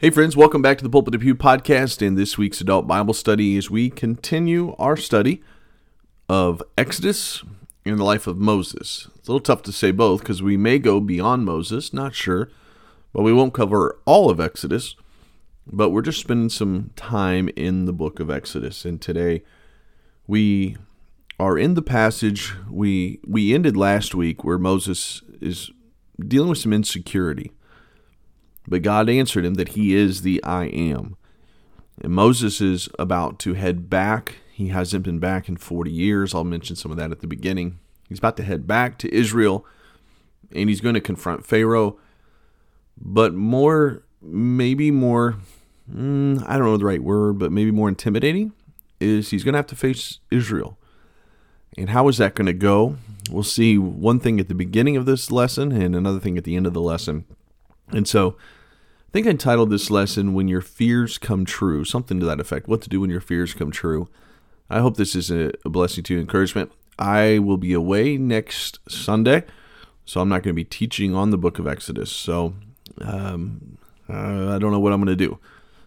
Hey, friends, welcome back to the Pulpit to Pew podcast In this week's adult Bible study as we continue our study of Exodus and the life of Moses. It's a little tough to say both because we may go beyond Moses, not sure, but we won't cover all of Exodus. But we're just spending some time in the book of Exodus, and today we are in the passage we we ended last week where Moses is dealing with some insecurity but God answered him that he is the I am. And Moses is about to head back. He hasn't been back in 40 years. I'll mention some of that at the beginning. He's about to head back to Israel and he's going to confront Pharaoh. But more, maybe more, mm, I don't know the right word, but maybe more intimidating is he's going to have to face Israel. And how is that going to go? We'll see one thing at the beginning of this lesson and another thing at the end of the lesson. And so I think I titled this lesson When Your Fears Come True, something to that effect. What to do when your fears come true. I hope this is a, a blessing to you, encouragement. I will be away next Sunday, so I'm not going to be teaching on the book of Exodus. So um, uh, I don't know what I'm going to do.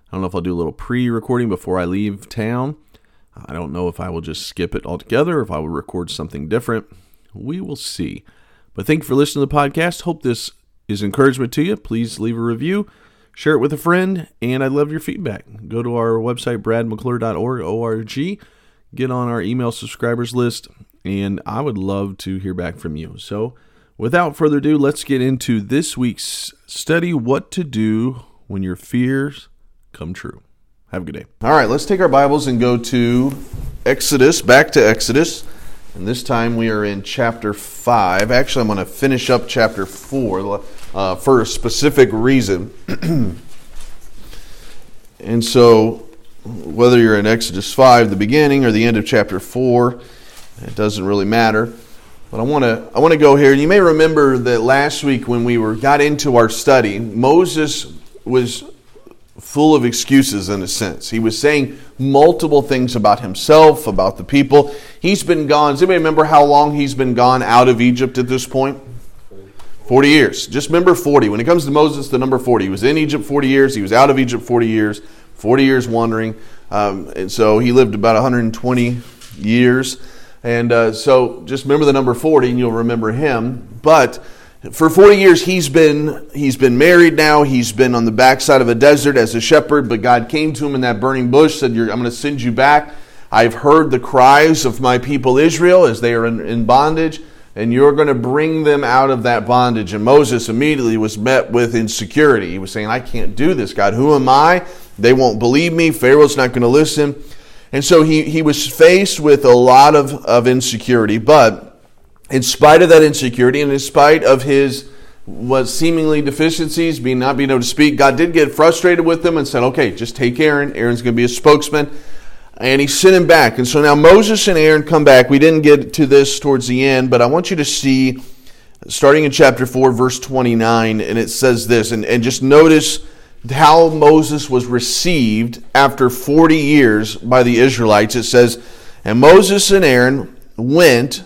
I don't know if I'll do a little pre recording before I leave town. I don't know if I will just skip it altogether, or if I will record something different. We will see. But thank you for listening to the podcast. Hope this is encouragement to you. Please leave a review share it with a friend, and I'd love your feedback. Go to our website, bradmcclure.org, O-R-G, get on our email subscribers list, and I would love to hear back from you. So, without further ado, let's get into this week's study What to Do When Your Fears Come True. Have a good day. All right, let's take our Bibles and go to Exodus, back to Exodus. And this time we are in chapter 5. Actually, I'm going to finish up chapter 4 uh, for a specific reason. and so, whether you're in Exodus 5, the beginning, or the end of chapter 4, it doesn't really matter. But I want to I want to go here. You may remember that last week when we were got into our study, Moses was full of excuses in a sense. He was saying multiple things about himself, about the people. He's been gone. Does anybody remember how long he's been gone out of Egypt at this point? 40 years. Just remember 40. When it comes to Moses, the number 40. He was in Egypt 40 years. He was out of Egypt 40 years. 40 years wandering. Um, and so he lived about 120 years. And uh, so just remember the number 40 and you'll remember him. But for 40 years he's been he's been married now he's been on the backside of a desert as a shepherd but god came to him in that burning bush said i'm going to send you back i've heard the cries of my people israel as they are in, in bondage and you're going to bring them out of that bondage. And moses immediately was met with insecurity. He was saying i can't do this god. Who am i? They won't believe me. Pharaoh's not going to listen. And so he, he was faced with a lot of, of insecurity. But in spite of that insecurity and in spite of his what seemingly deficiencies, being not being able to speak, God did get frustrated with them and said, "Okay, just take Aaron. Aaron's going to be a spokesman." And he sent him back. And so now Moses and Aaron come back. We didn't get to this towards the end, but I want you to see, starting in chapter 4, verse 29, and it says this, and, and just notice how Moses was received after 40 years by the Israelites. It says, And Moses and Aaron went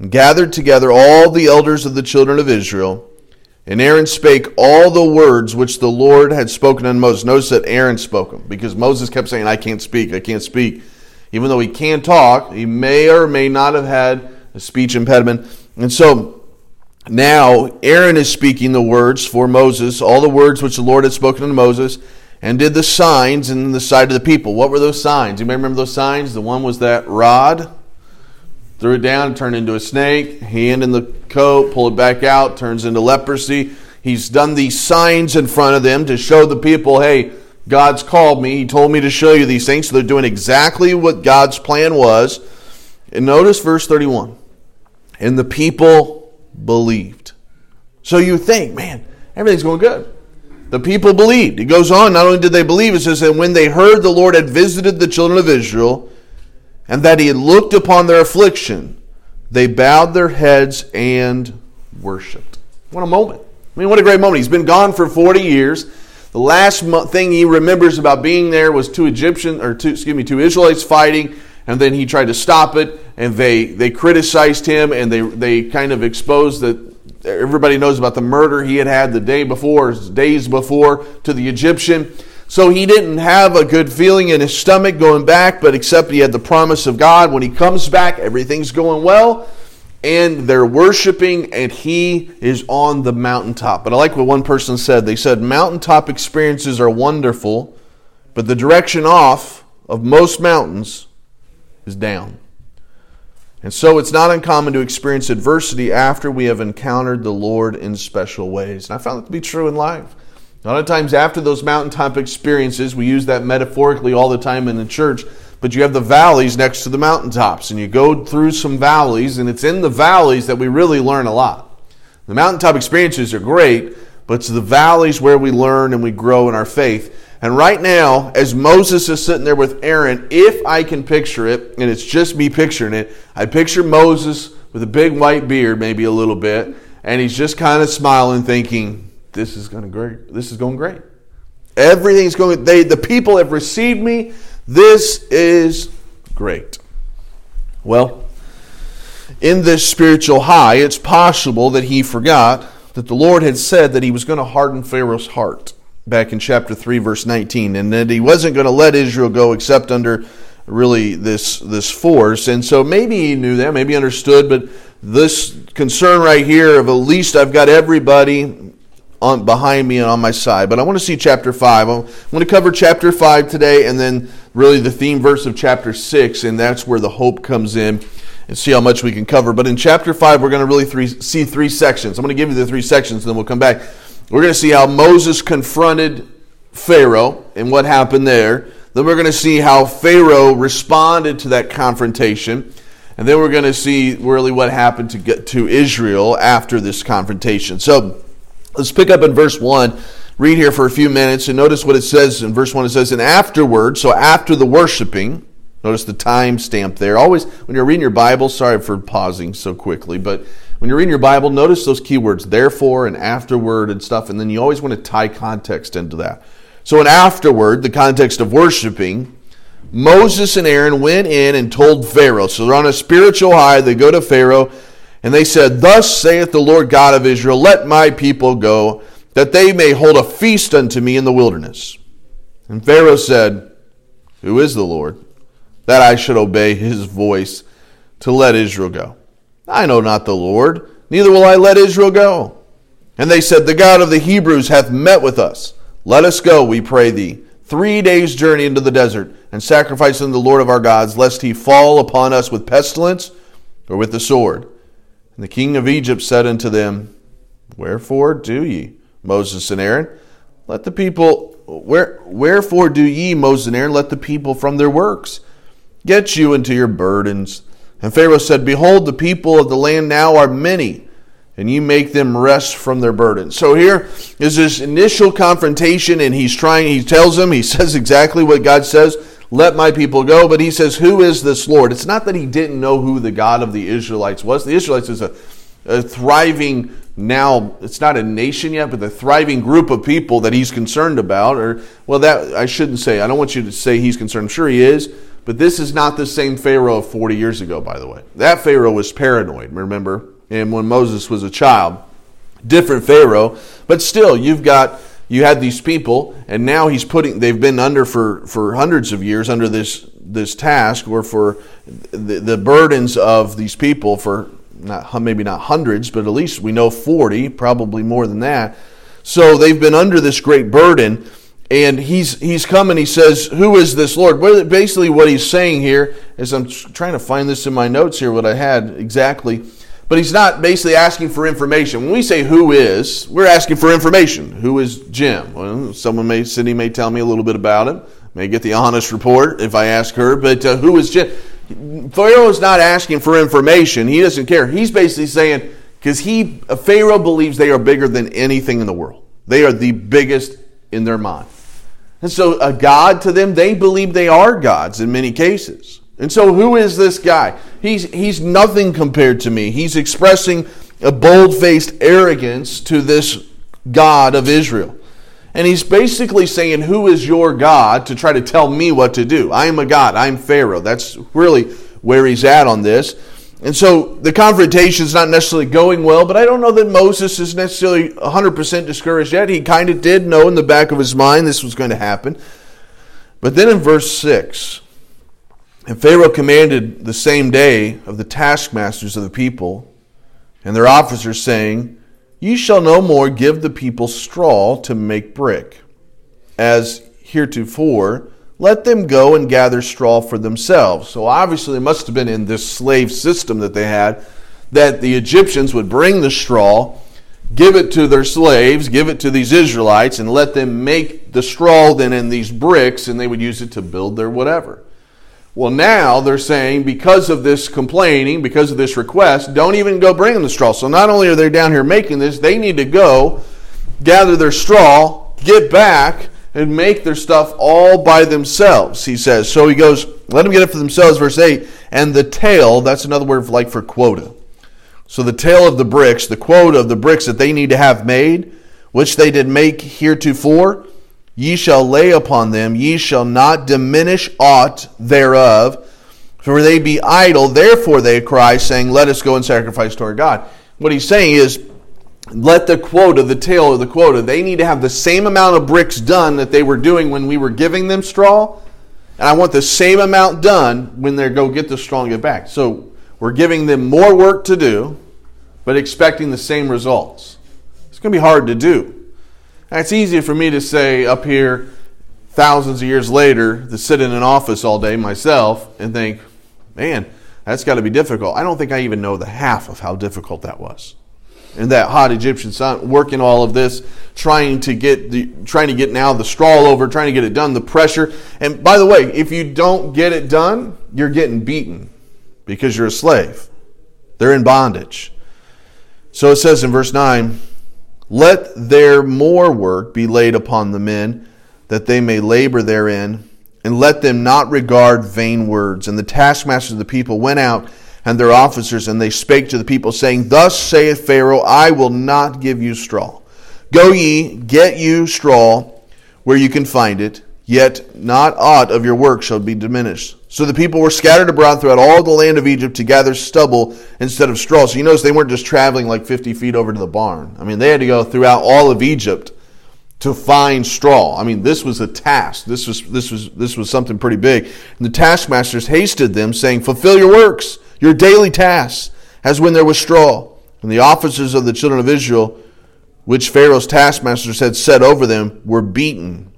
and gathered together all the elders of the children of Israel. And Aaron spake all the words which the Lord had spoken unto Moses. Notice that Aaron spoke them because Moses kept saying, I can't speak, I can't speak. Even though he can talk, he may or may not have had a speech impediment. And so now Aaron is speaking the words for Moses, all the words which the Lord had spoken unto Moses, and did the signs in the sight of the people. What were those signs? You may remember those signs? The one was that rod threw it down, turned into a snake, hand in the coat, pull it back out, turns into leprosy. He's done these signs in front of them to show the people, hey, God's called me. He told me to show you these things. So they're doing exactly what God's plan was. And notice verse 31. And the people believed. So you think, man, everything's going good. The people believed. It goes on, not only did they believe, it says, that when they heard the Lord had visited the children of Israel, and that he had looked upon their affliction, they bowed their heads and worshiped. What a moment. I mean, what a great moment. He's been gone for 40 years. The last thing he remembers about being there was two Egyptian, or two, excuse me, two Israelites fighting, and then he tried to stop it, and they, they criticized him, and they, they kind of exposed that everybody knows about the murder he had had the day before, days before, to the Egyptian. So he didn't have a good feeling in his stomach going back, but except he had the promise of God. When he comes back, everything's going well, and they're worshiping, and he is on the mountaintop. But I like what one person said. They said, Mountaintop experiences are wonderful, but the direction off of most mountains is down. And so it's not uncommon to experience adversity after we have encountered the Lord in special ways. And I found that to be true in life. A lot of times after those mountaintop experiences, we use that metaphorically all the time in the church, but you have the valleys next to the mountaintops, and you go through some valleys, and it's in the valleys that we really learn a lot. The mountaintop experiences are great, but it's the valleys where we learn and we grow in our faith. And right now, as Moses is sitting there with Aaron, if I can picture it, and it's just me picturing it, I picture Moses with a big white beard, maybe a little bit, and he's just kind of smiling, thinking, "This is going great. This is going great. Everything's going. They, the people have received me. This is great." Well, in this spiritual high, it's possible that he forgot that the Lord had said that he was going to harden Pharaoh's heart back in chapter 3 verse 19 and that he wasn't going to let Israel go except under really this this force and so maybe he knew that maybe understood but this concern right here of at least I've got everybody on behind me and on my side but I want to see chapter 5 I'm going to cover chapter 5 today and then really the theme verse of chapter 6 and that's where the hope comes in and see how much we can cover but in chapter 5 we're going to really three, see three sections I'm going to give you the three sections and then we'll come back we're going to see how Moses confronted Pharaoh and what happened there. Then we're going to see how Pharaoh responded to that confrontation. And then we're going to see really what happened to to Israel after this confrontation. So let's pick up in verse 1. Read here for a few minutes and notice what it says in verse 1. It says, And afterward, so after the worshiping, notice the time stamp there. Always, when you're reading your Bible, sorry for pausing so quickly, but when you're reading your Bible, notice those keywords, therefore and afterward and stuff, and then you always want to tie context into that. So, in afterward, the context of worshiping, Moses and Aaron went in and told Pharaoh. So they're on a spiritual high. They go to Pharaoh and they said, Thus saith the Lord God of Israel, Let my people go, that they may hold a feast unto me in the wilderness. And Pharaoh said, Who is the Lord, that I should obey his voice to let Israel go? I know not the Lord, neither will I let Israel go. And they said, The God of the Hebrews hath met with us. Let us go, we pray thee, three days' journey into the desert, and sacrifice unto the Lord of our gods, lest he fall upon us with pestilence or with the sword. And the king of Egypt said unto them, Wherefore do ye, Moses and Aaron? Let the people, where, wherefore do ye, Moses and Aaron, let the people from their works? Get you into your burdens and Pharaoh said, Behold, the people of the land now are many, and you make them rest from their burdens. So here is this initial confrontation, and he's trying, he tells them, he says exactly what God says let my people go. But he says, Who is this Lord? It's not that he didn't know who the God of the Israelites was. The Israelites is a, a thriving now it's not a nation yet, but a thriving group of people that he's concerned about. Or well, that I shouldn't say. I don't want you to say he's concerned. I'm sure he is, but this is not the same Pharaoh of 40 years ago, by the way. That Pharaoh was paranoid, remember? And when Moses was a child, different Pharaoh, but still, you've got you had these people, and now he's putting they've been under for, for hundreds of years under this this task or for the, the burdens of these people for not maybe not hundreds, but at least we know 40, probably more than that. So they've been under this great burden and he's he's come and he says, "Who is this Lord?" Basically, what he's saying here is, I'm trying to find this in my notes here, what I had exactly, but he's not basically asking for information. When we say "Who is," we're asking for information. Who is Jim? Well, someone may Cindy may tell me a little bit about him. May get the honest report if I ask her. But uh, who is Jim? Pharaoh is not asking for information. He doesn't care. He's basically saying because he Pharaoh believes they are bigger than anything in the world. They are the biggest in their mind. And so, a God to them, they believe they are gods in many cases. And so, who is this guy? He's, he's nothing compared to me. He's expressing a bold faced arrogance to this God of Israel. And he's basically saying, Who is your God to try to tell me what to do? I am a God. I'm Pharaoh. That's really where he's at on this. And so the confrontation is not necessarily going well, but I don't know that Moses is necessarily 100% discouraged yet. He kind of did know in the back of his mind this was going to happen. But then in verse 6, and Pharaoh commanded the same day of the taskmasters of the people and their officers, saying, Ye shall no more give the people straw to make brick, as heretofore. Let them go and gather straw for themselves. So obviously, it must have been in this slave system that they had that the Egyptians would bring the straw, give it to their slaves, give it to these Israelites, and let them make the straw then in these bricks, and they would use it to build their whatever. Well, now they're saying because of this complaining, because of this request, don't even go bring them the straw. So not only are they down here making this, they need to go gather their straw, get back, and make their stuff all by themselves, he says. So he goes, let them get it for themselves, verse 8. And the tale, that's another word like for quota. So the tale of the bricks, the quota of the bricks that they need to have made, which they did make heretofore, Ye shall lay upon them, ye shall not diminish aught thereof, for they be idle, therefore they cry, saying, Let us go and sacrifice to our God. What he's saying is, let the quota, the tale of the quota, they need to have the same amount of bricks done that they were doing when we were giving them straw. And I want the same amount done when they go get the straw and get back. So we're giving them more work to do, but expecting the same results. It's going to be hard to do. It's easy for me to say up here, thousands of years later, to sit in an office all day myself and think, man, that's got to be difficult. I don't think I even know the half of how difficult that was. And that hot Egyptian sun, working all of this, trying to get the, trying to get now the straw over, trying to get it done, the pressure. And by the way, if you don't get it done, you're getting beaten because you're a slave. They're in bondage. So it says in verse 9, let their more work be laid upon the men, that they may labor therein, and let them not regard vain words. And the taskmasters of the people went out, and their officers, and they spake to the people, saying, Thus saith Pharaoh, I will not give you straw. Go ye, get you straw where you can find it, yet not aught of your work shall be diminished. So the people were scattered abroad throughout all the land of Egypt to gather stubble instead of straw. So you notice they weren't just traveling like 50 feet over to the barn. I mean, they had to go throughout all of Egypt to find straw. I mean, this was a task. This was this was this was something pretty big. And the taskmasters hasted them, saying, "Fulfill your works, your daily tasks, as when there was straw." And the officers of the children of Israel, which Pharaoh's taskmasters had set over them, were beaten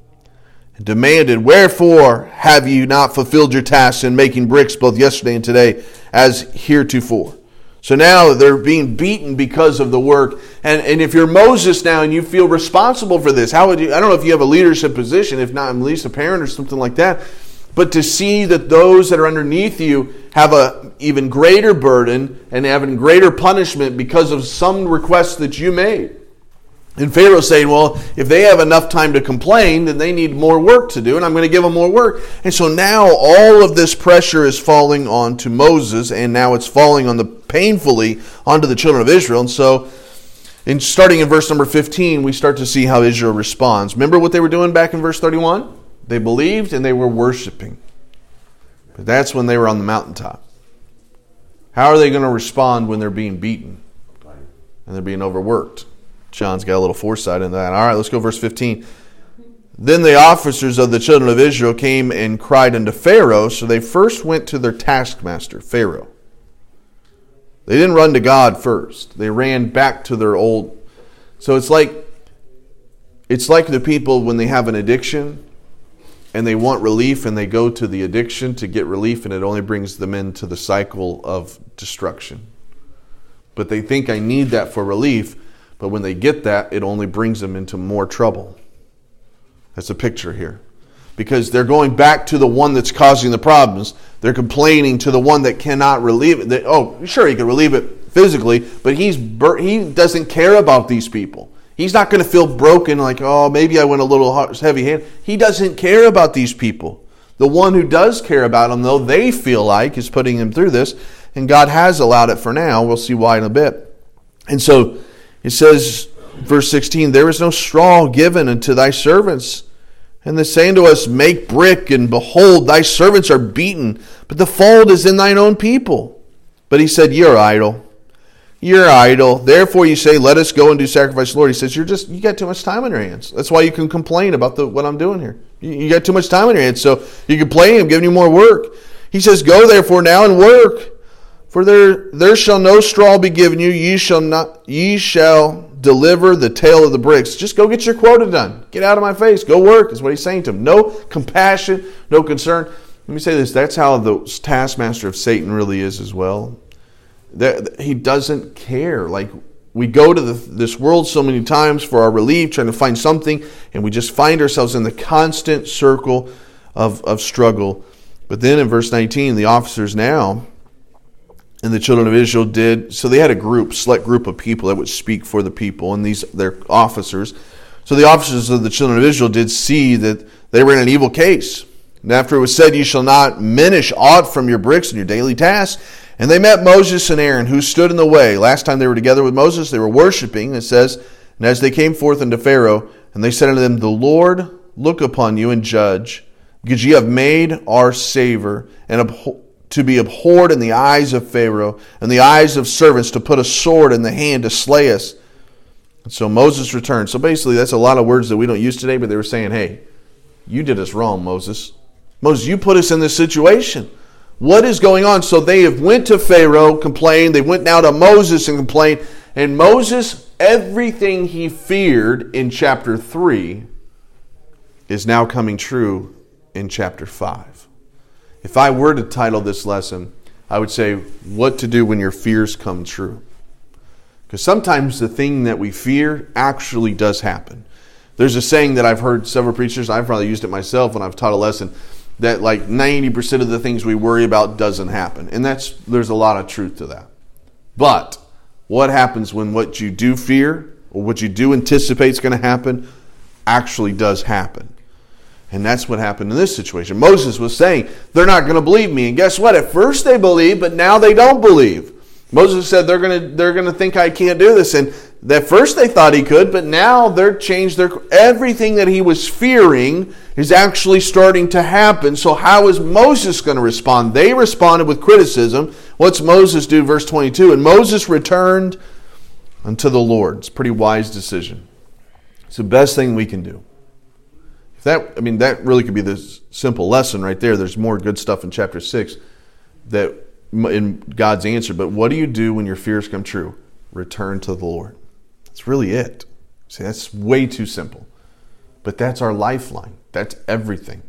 and demanded, Wherefore have you not fulfilled your tasks in making bricks both yesterday and today as heretofore? So now they're being beaten because of the work. And, and if you're Moses now and you feel responsible for this, how would you? I don't know if you have a leadership position, if not, at least a parent or something like that. But to see that those that are underneath you have a even greater burden and have even greater punishment because of some requests that you made. And Pharaoh's saying, well, if they have enough time to complain, then they need more work to do, and I'm going to give them more work. And so now all of this pressure is falling on to Moses, and now it's falling on the painfully onto the children of Israel. And so, in starting in verse number 15, we start to see how Israel responds. Remember what they were doing back in verse 31? They believed and they were worshiping. But that's when they were on the mountaintop. How are they going to respond when they're being beaten and they're being overworked? John's got a little foresight in that. All right, let's go verse 15. Then the officers of the children of Israel came and cried unto Pharaoh. So they first went to their taskmaster, Pharaoh. They didn't run to God first. They ran back to their old. So it's like it's like the people when they have an addiction and they want relief and they go to the addiction to get relief and it only brings them into the cycle of destruction. But they think I need that for relief but when they get that, it only brings them into more trouble. That's a picture here. Because they're going back to the one that's causing the problems. They're complaining to the one that cannot relieve it. They, oh, sure, he can relieve it physically, but he's he doesn't care about these people. He's not going to feel broken like, oh, maybe I went a little heavy hand. He doesn't care about these people. The one who does care about them, though they feel like, is putting them through this, and God has allowed it for now. We'll see why in a bit. And so it says, verse 16, There is no straw given unto thy servants. And the saying to us, Make brick, and behold, thy servants are beaten, but the fault is in thine own people. But he said, You're idle. You're idle. Therefore you say, Let us go and do sacrifice Lord. He says, You're just you got too much time on your hands. That's why you can complain about the, what I'm doing here. You, you got too much time on your hands. So you complain, I'm giving you more work. He says, Go therefore now and work. For there there shall no straw be given you, ye shall not ye shall deliver the tale of the bricks. Just go get your quota done. Get out of my face. Go work, is what he's saying to him. No compassion, no concern. Let me say this that's how the taskmaster of Satan really is as well. That he doesn't care. Like we go to the, this world so many times for our relief, trying to find something, and we just find ourselves in the constant circle of, of struggle. But then in verse 19, the officers now and the children of Israel did so they had a group, select group of people that would speak for the people, and these their officers. So the officers of the children of Israel did see that they were in an evil case. And after it was said, You shall not minish aught from your bricks and your daily tasks. And they met Moses and Aaron, who stood in the way. Last time they were together with Moses, they were worshiping, it says, and as they came forth unto Pharaoh, and they said unto them, The Lord look upon you and judge, because ye have made our savor and abhor to be abhorred in the eyes of Pharaoh and the eyes of servants to put a sword in the hand to slay us. And so Moses returned. So basically, that's a lot of words that we don't use today, but they were saying, hey, you did us wrong, Moses. Moses, you put us in this situation. What is going on? So they have went to Pharaoh, complained. They went now to Moses and complained. And Moses, everything he feared in chapter 3 is now coming true in chapter 5. If I were to title this lesson, I would say, What to Do When Your Fears Come True. Because sometimes the thing that we fear actually does happen. There's a saying that I've heard several preachers, I've probably used it myself when I've taught a lesson, that like 90% of the things we worry about doesn't happen. And that's there's a lot of truth to that. But what happens when what you do fear or what you do anticipate is going to happen actually does happen? And that's what happened in this situation. Moses was saying, they're not going to believe me. And guess what? At first they believed, but now they don't believe. Moses said they're going to they're going to think I can't do this and at first they thought he could, but now they're changed their everything that he was fearing is actually starting to happen. So how is Moses going to respond? They responded with criticism. What's Moses do verse 22? And Moses returned unto the Lord. It's a pretty wise decision. It's the best thing we can do. That I mean, that really could be the simple lesson right there. There's more good stuff in chapter six that in God's answer. But what do you do when your fears come true? Return to the Lord. That's really it. See, that's way too simple. But that's our lifeline. That's everything.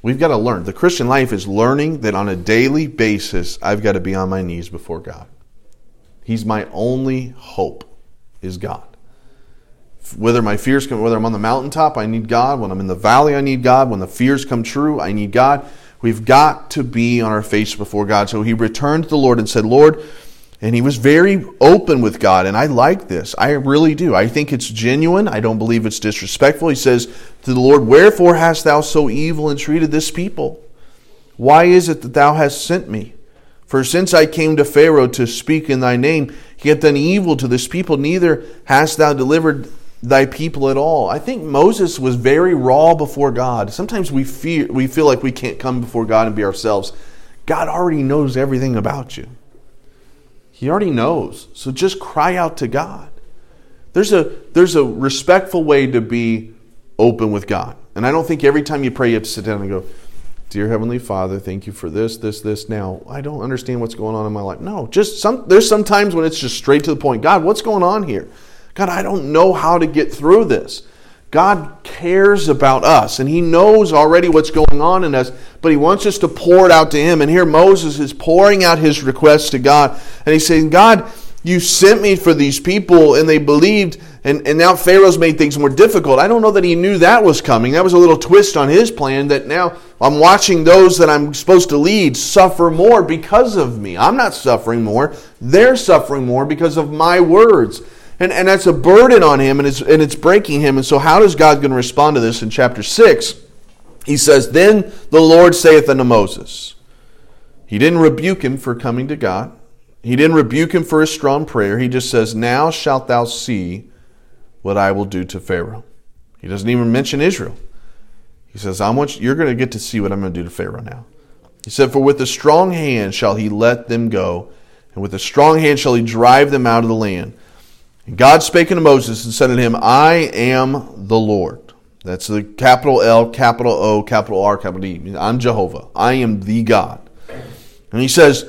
We've got to learn. The Christian life is learning that on a daily basis, I've got to be on my knees before God. He's my only hope, is God whether my fears come, whether I'm on the mountaintop, I need God. When I'm in the valley, I need God. When the fears come true, I need God. We've got to be on our face before God. So he returned to the Lord and said, Lord, and he was very open with God. And I like this. I really do. I think it's genuine. I don't believe it's disrespectful. He says to the Lord, Wherefore hast thou so evil entreated this people? Why is it that thou hast sent me? For since I came to Pharaoh to speak in thy name, he hath done evil to this people, neither hast thou delivered thy people at all. I think Moses was very raw before God. Sometimes we feel, we feel like we can't come before God and be ourselves. God already knows everything about you. He already knows. So just cry out to God. There's a, there's a respectful way to be open with God. And I don't think every time you pray you have to sit down and go, Dear Heavenly Father, thank you for this, this, this. Now, I don't understand what's going on in my life. No, just some there's some times when it's just straight to the point. God, what's going on here? God, I don't know how to get through this. God cares about us and He knows already what's going on in us, but He wants us to pour it out to Him. And here Moses is pouring out his request to God. And he's saying, God, you sent me for these people and they believed, and, and now Pharaoh's made things more difficult. I don't know that he knew that was coming. That was a little twist on his plan that now I'm watching those that I'm supposed to lead suffer more because of me. I'm not suffering more, they're suffering more because of my words. And, and that's a burden on him and it's, and it's breaking him. And so, how is God going to respond to this in chapter 6? He says, Then the Lord saith unto Moses, He didn't rebuke him for coming to God, He didn't rebuke him for his strong prayer. He just says, Now shalt thou see what I will do to Pharaoh. He doesn't even mention Israel. He says, I want you, you're going to get to see what I'm going to do to Pharaoh now. He said, For with a strong hand shall he let them go and with a strong hand shall he drive them out of the land. And God spake unto Moses and said unto him, I am the Lord. That's the capital L, capital O, capital R, capital D. I'm Jehovah. I am the God. And he says,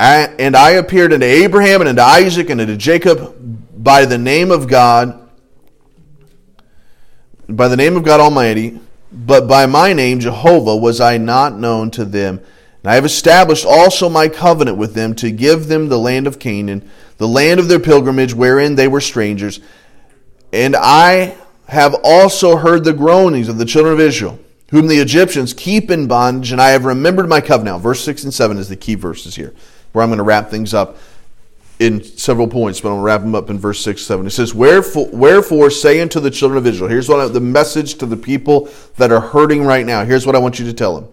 And I appeared unto Abraham and unto Isaac and unto Jacob by the name of God, by the name of God Almighty, but by my name, Jehovah, was I not known to them. And I have established also my covenant with them to give them the land of Canaan, the land of their pilgrimage, wherein they were strangers. And I have also heard the groanings of the children of Israel, whom the Egyptians keep in bondage, and I have remembered my covenant. Verse 6 and 7 is the key verses here, where I'm going to wrap things up in several points, but I'm going to wrap them up in verse 6 7. It says, Wherefore, wherefore say unto the children of Israel, here's what I, the message to the people that are hurting right now. Here's what I want you to tell them.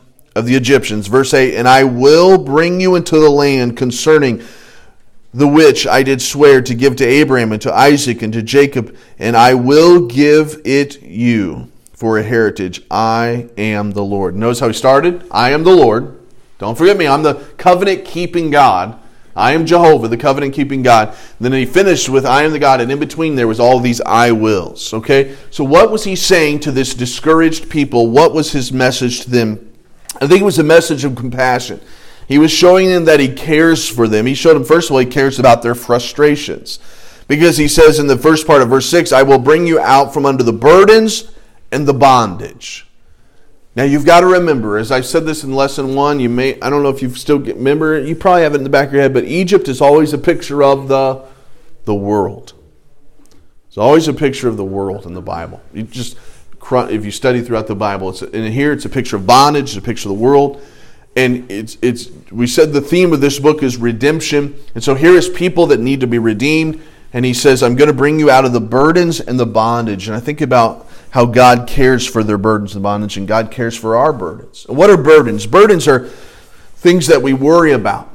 of the Egyptians. Verse 8 And I will bring you into the land concerning the which I did swear to give to Abraham and to Isaac and to Jacob, and I will give it you for a heritage. I am the Lord. Notice how he started? I am the Lord. Don't forget me, I'm the covenant keeping God. I am Jehovah, the covenant keeping God. And then he finished with I am the God, and in between there was all these I wills. Okay? So what was he saying to this discouraged people? What was his message to them? I think it was a message of compassion. He was showing them that he cares for them. He showed them, first of all, he cares about their frustrations. Because he says in the first part of verse 6, I will bring you out from under the burdens and the bondage. Now you've got to remember, as I said this in lesson one, you may I don't know if you still get, remember, you probably have it in the back of your head, but Egypt is always a picture of the the world. It's always a picture of the world in the Bible. You just if you study throughout the Bible, it's and here it's a picture of bondage, it's a picture of the world and it's it's we said the theme of this book is redemption and so here is people that need to be redeemed and he says i'm going to bring you out of the burdens and the bondage and i think about how god cares for their burdens and bondage and god cares for our burdens. What are burdens? Burdens are things that we worry about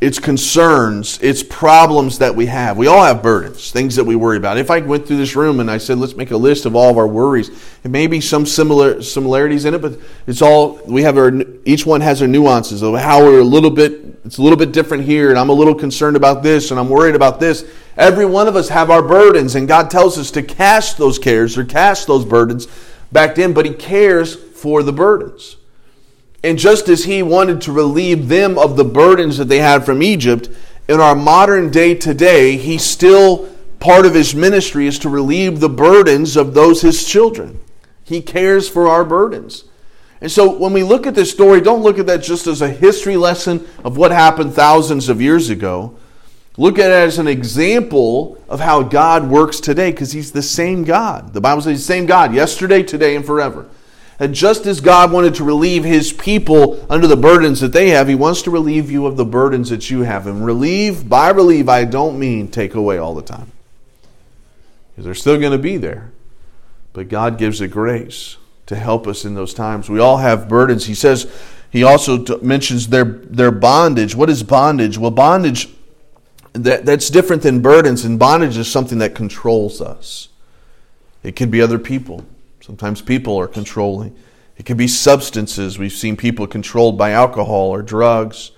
it's concerns, it's problems that we have. We all have burdens, things that we worry about. If I went through this room and I said, let's make a list of all of our worries, it may be some similar similarities in it, but it's all we have our each one has their nuances of how we're a little bit it's a little bit different here, and I'm a little concerned about this, and I'm worried about this. Every one of us have our burdens, and God tells us to cast those cares or cast those burdens back in, but He cares for the burdens. And just as he wanted to relieve them of the burdens that they had from Egypt, in our modern day today, he still, part of his ministry is to relieve the burdens of those his children. He cares for our burdens. And so when we look at this story, don't look at that just as a history lesson of what happened thousands of years ago. Look at it as an example of how God works today because he's the same God. The Bible says the same God yesterday, today, and forever. And just as God wanted to relieve his people under the burdens that they have, he wants to relieve you of the burdens that you have. And relieve, by relieve, I don't mean take away all the time. Because they're still going to be there. But God gives a grace to help us in those times. We all have burdens. He says, he also mentions their, their bondage. What is bondage? Well, bondage, that, that's different than burdens, and bondage is something that controls us. It can be other people. Sometimes people are controlling. It could be substances. We've seen people controlled by alcohol or drugs.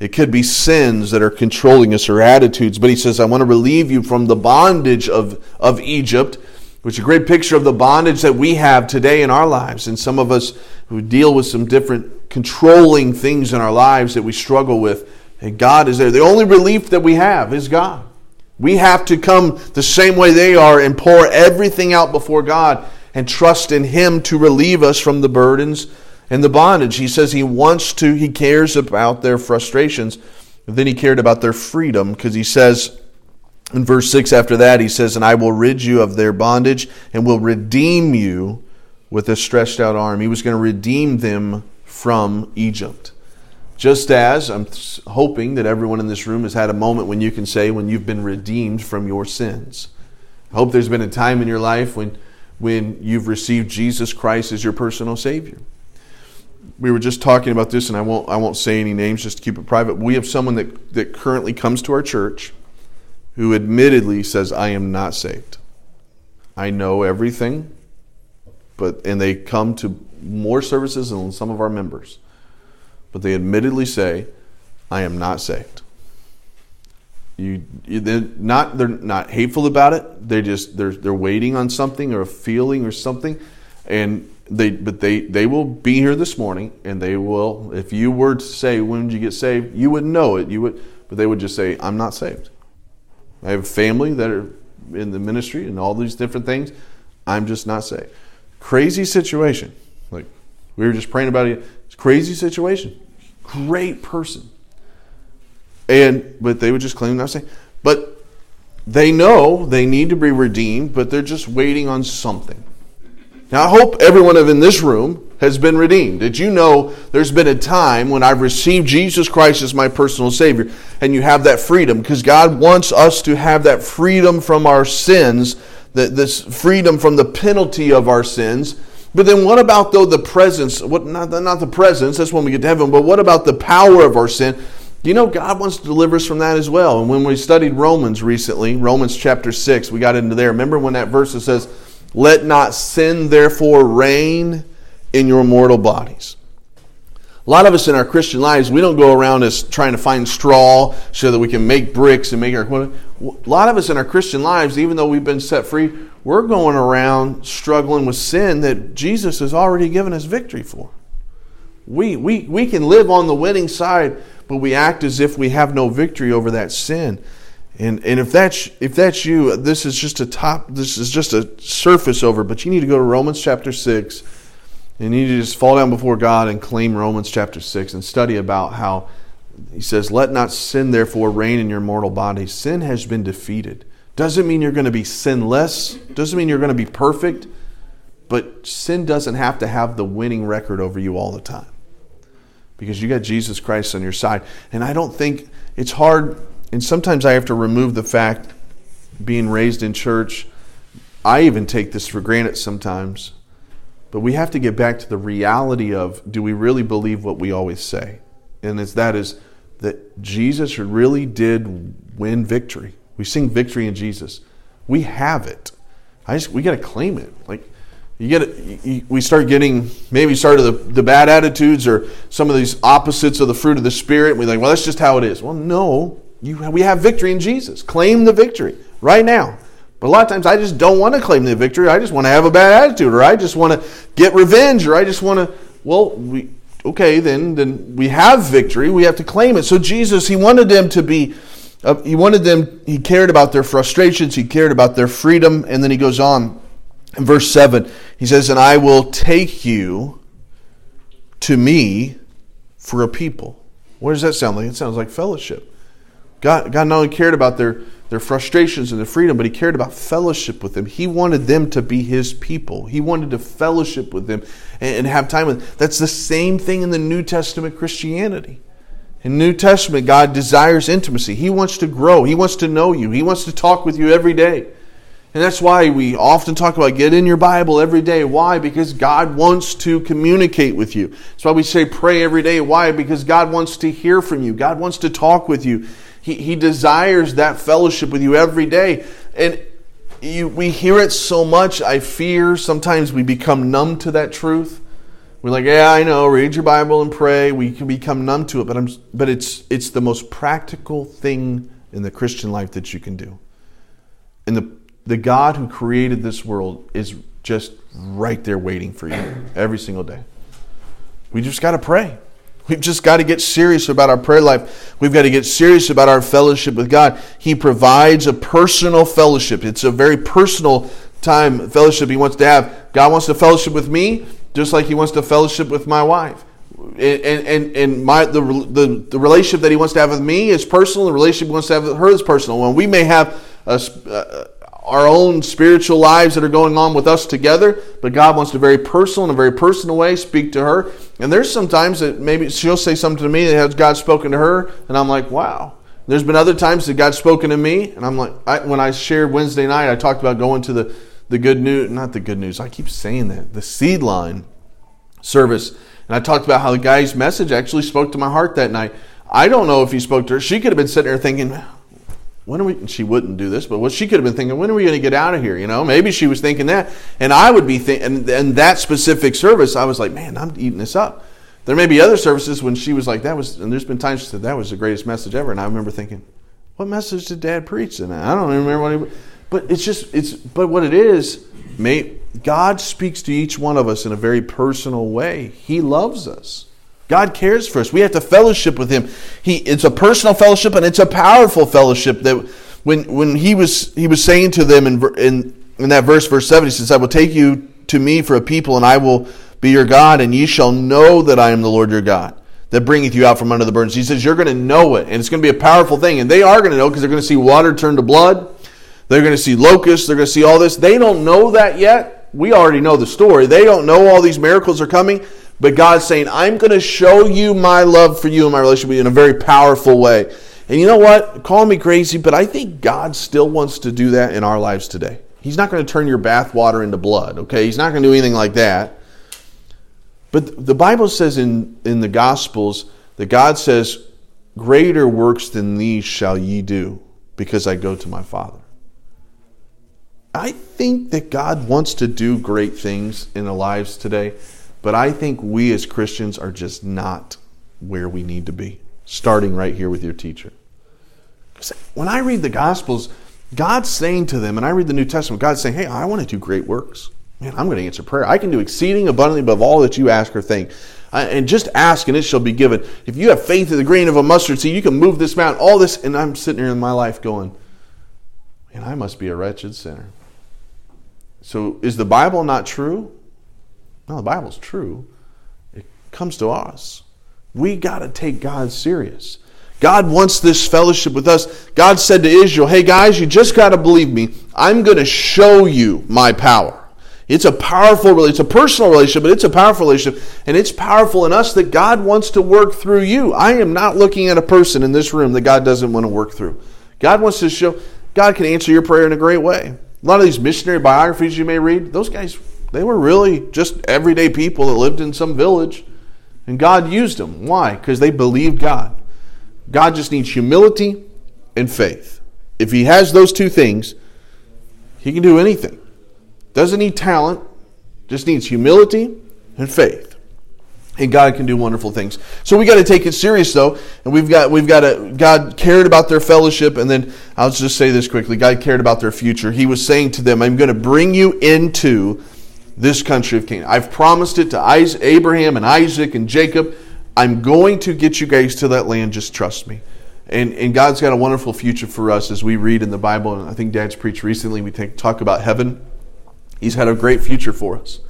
It could be sins that are controlling us or attitudes. But he says, I want to relieve you from the bondage of, of Egypt, which is a great picture of the bondage that we have today in our lives. And some of us who deal with some different controlling things in our lives that we struggle with. And God is there. The only relief that we have is God. We have to come the same way they are and pour everything out before God and trust in Him to relieve us from the burdens and the bondage. He says He wants to, He cares about their frustrations. Then He cared about their freedom because He says, in verse 6 after that, he says, And I will rid you of their bondage and will redeem you with a stretched out arm. He was going to redeem them from Egypt. Just as I'm hoping that everyone in this room has had a moment when you can say, when you've been redeemed from your sins. I hope there's been a time in your life when, when you've received Jesus Christ as your personal Savior. We were just talking about this, and I won't, I won't say any names just to keep it private. We have someone that, that currently comes to our church who admittedly says, I am not saved. I know everything, but and they come to more services than some of our members. But they admittedly say, I am not saved. You, they're not they're not hateful about it. They just they're they're waiting on something or a feeling or something, and they but they they will be here this morning and they will if you were to say when did you get saved you would know it you would but they would just say I'm not saved. I have family that are in the ministry and all these different things. I'm just not saved. Crazy situation. Like we were just praying about it. It's crazy situation. Great person and but they would just claim not saying. But they know they need to be redeemed, but they're just waiting on something. Now I hope everyone in this room has been redeemed. Did you know there's been a time when I've received Jesus Christ as my personal Savior, and you have that freedom because God wants us to have that freedom from our sins, that this freedom from the penalty of our sins. But then what about though the presence? What not, not the presence, that's when we get to heaven, but what about the power of our sin? You know, God wants to deliver us from that as well. And when we studied Romans recently, Romans chapter 6, we got into there. Remember when that verse says, Let not sin therefore reign in your mortal bodies. A lot of us in our Christian lives, we don't go around as trying to find straw so that we can make bricks and make our. A lot of us in our Christian lives, even though we've been set free, we're going around struggling with sin that Jesus has already given us victory for. We, we, we can live on the winning side but we act as if we have no victory over that sin. And, and if that's if that's you, this is just a top this is just a surface over, but you need to go to Romans chapter six and you need to just fall down before God and claim Romans chapter six and study about how he says, Let not sin therefore reign in your mortal body. Sin has been defeated. Doesn't mean you're going to be sinless, doesn't mean you're going to be perfect, but sin doesn't have to have the winning record over you all the time because you got Jesus Christ on your side. And I don't think it's hard, and sometimes I have to remove the fact being raised in church. I even take this for granted sometimes. But we have to get back to the reality of do we really believe what we always say? And it's that is that Jesus really did win victory. We sing victory in Jesus. We have it. I just we got to claim it. Like you get we start getting maybe started the, the bad attitudes or some of these opposites of the fruit of the spirit we think well that's just how it is. Well no you, we have victory in jesus. Claim the victory right now. But a lot of times i just don't want to claim the victory. I just want to have a bad attitude or i just want to get revenge or i just want to well we okay then then we have victory. We have to claim it. So jesus he wanted them to be uh, he wanted them he cared about their frustrations he cared about their freedom and then he goes on in verse 7, he says, And I will take you to me for a people. What does that sound like? It sounds like fellowship. God, God not only cared about their, their frustrations and their freedom, but He cared about fellowship with them. He wanted them to be His people. He wanted to fellowship with them and, and have time with them. That's the same thing in the New Testament Christianity. In New Testament, God desires intimacy. He wants to grow. He wants to know you. He wants to talk with you every day. And that's why we often talk about get in your Bible every day. Why? Because God wants to communicate with you. That's why we say pray every day. Why? Because God wants to hear from you. God wants to talk with you. He, he desires that fellowship with you every day. And you, we hear it so much, I fear sometimes we become numb to that truth. We're like, yeah, I know, read your Bible and pray. We can become numb to it, but, I'm, but it's, it's the most practical thing in the Christian life that you can do. And the the God who created this world is just right there waiting for you every single day. We just got to pray. We've just got to get serious about our prayer life. We've got to get serious about our fellowship with God. He provides a personal fellowship. It's a very personal time fellowship he wants to have. God wants to fellowship with me just like he wants to fellowship with my wife. And, and, and my, the, the, the relationship that he wants to have with me is personal. The relationship he wants to have with her is personal. When we may have a, uh, our own spiritual lives that are going on with us together, but God wants to very personal in a very personal way speak to her. And there's sometimes that maybe she'll say something to me that has God spoken to her, and I'm like, wow. There's been other times that God's spoken to me, and I'm like, I, when I shared Wednesday night, I talked about going to the, the good news, not the good news, I keep saying that, the seed line service. And I talked about how the guy's message actually spoke to my heart that night. I don't know if he spoke to her. She could have been sitting there thinking, when are we she wouldn't do this but what she could have been thinking when are we going to get out of here you know? Maybe she was thinking that and i would be thinking and, and that specific service i was like man i'm eating this up. There may be other services when she was like that was and there's been times she said that was the greatest message ever and i remember thinking what message did dad preach? And i don't even remember what he but it's just it's but what it is may god speaks to each one of us in a very personal way. He loves us God cares for us. We have to fellowship with Him. He, it's a personal fellowship and it's a powerful fellowship. That when, when he was he was saying to them in, in in that verse, verse seven, he says, "I will take you to me for a people, and I will be your God, and ye shall know that I am the Lord your God." That bringeth you out from under the burdens. He says, You're going to know it, and it's going to be a powerful thing. And they are going to know because they're going to see water turn to blood. They're going to see locusts. They're going to see all this. They don't know that yet. We already know the story. They don't know all these miracles are coming. But God's saying, I'm going to show you my love for you and my relationship with you in a very powerful way. And you know what? Call me crazy, but I think God still wants to do that in our lives today. He's not going to turn your bath water into blood, okay? He's not going to do anything like that. But the Bible says in, in the Gospels that God says, Greater works than these shall ye do, because I go to my Father. I think that God wants to do great things in our lives today. But I think we as Christians are just not where we need to be, starting right here with your teacher. When I read the Gospels, God's saying to them, and I read the New Testament, God's saying, hey, I want to do great works. Man, I'm going to answer prayer. I can do exceeding abundantly above all that you ask or think. And just ask, and it shall be given. If you have faith in the grain of a mustard seed, you can move this mountain, all this. And I'm sitting here in my life going, man, I must be a wretched sinner. So is the Bible not true? No, the Bible's true. It comes to us. We got to take God serious. God wants this fellowship with us. God said to Israel, Hey guys, you just got to believe me. I'm going to show you my power. It's a powerful, it's a personal relationship, but it's a powerful relationship. And it's powerful in us that God wants to work through you. I am not looking at a person in this room that God doesn't want to work through. God wants to show, God can answer your prayer in a great way. A lot of these missionary biographies you may read, those guys they were really just everyday people that lived in some village. And God used them. Why? Because they believed God. God just needs humility and faith. If He has those two things, He can do anything. Doesn't need talent, just needs humility and faith. And God can do wonderful things. So we got to take it serious though, and we've got we've got to God cared about their fellowship, and then I'll just say this quickly. God cared about their future. He was saying to them, I'm going to bring you into this country of Canaan. I've promised it to Abraham and Isaac and Jacob. I'm going to get you guys to that land. Just trust me. And, and God's got a wonderful future for us as we read in the Bible. And I think Dad's preached recently. We take, talk about heaven. He's had a great future for us,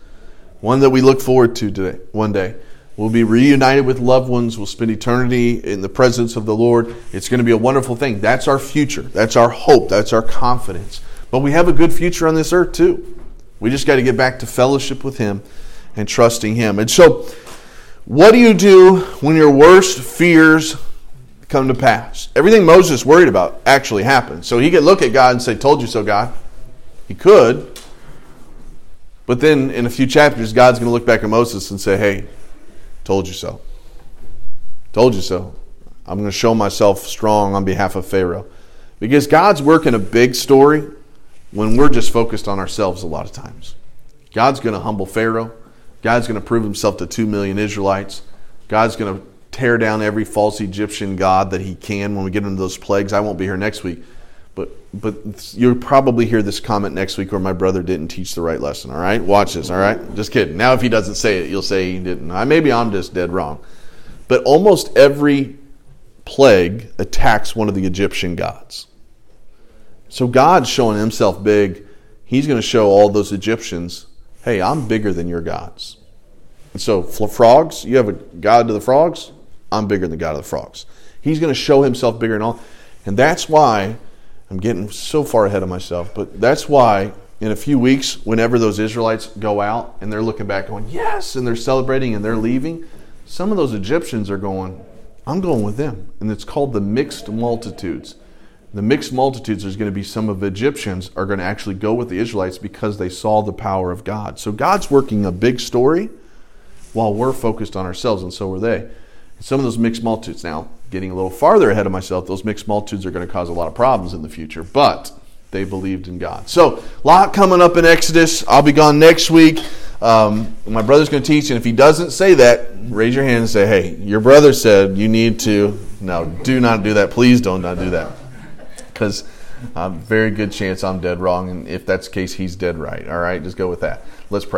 one that we look forward to today, one day. We'll be reunited with loved ones. We'll spend eternity in the presence of the Lord. It's going to be a wonderful thing. That's our future. That's our hope. That's our confidence. But we have a good future on this earth, too. We just got to get back to fellowship with Him and trusting Him. And so, what do you do when your worst fears come to pass? Everything Moses worried about actually happened. So he could look at God and say, Told you so, God. He could. But then in a few chapters, God's going to look back at Moses and say, Hey, told you so. Told you so. I'm going to show myself strong on behalf of Pharaoh. Because God's working a big story when we're just focused on ourselves a lot of times. God's going to humble Pharaoh. God's going to prove himself to two million Israelites. God's going to tear down every false Egyptian god that he can when we get into those plagues. I won't be here next week. But, but you'll probably hear this comment next week where my brother didn't teach the right lesson. All right? Watch this. All right? Just kidding. Now, if he doesn't say it, you'll say he didn't. Maybe I'm just dead wrong. But almost every plague attacks one of the Egyptian gods. So God's showing himself big. He's going to show all those Egyptians, hey, I'm bigger than your gods. And so, frogs, you have a God to the frogs? I'm bigger than the God of the frogs. He's going to show himself bigger and all. And that's why I'm getting so far ahead of myself. But that's why in a few weeks, whenever those Israelites go out and they're looking back going, yes, and they're celebrating and they're leaving, some of those Egyptians are going, I'm going with them. And it's called the mixed multitudes. The mixed multitudes, there's going to be some of the Egyptians are going to actually go with the Israelites because they saw the power of God. So God's working a big story while we're focused on ourselves, and so are they. Some of those mixed multitudes, now getting a little farther ahead of myself, those mixed multitudes are going to cause a lot of problems in the future, but they believed in God. So, lot coming up in Exodus. I'll be gone next week. Um, my brother's going to teach, and if he doesn't say that, raise your hand and say, hey, your brother said you need to. No, do not do that. Please don't not do that. Because um, very good chance I'm dead wrong, and if that's the case, he's dead right. All right, just go with that. Let's pray.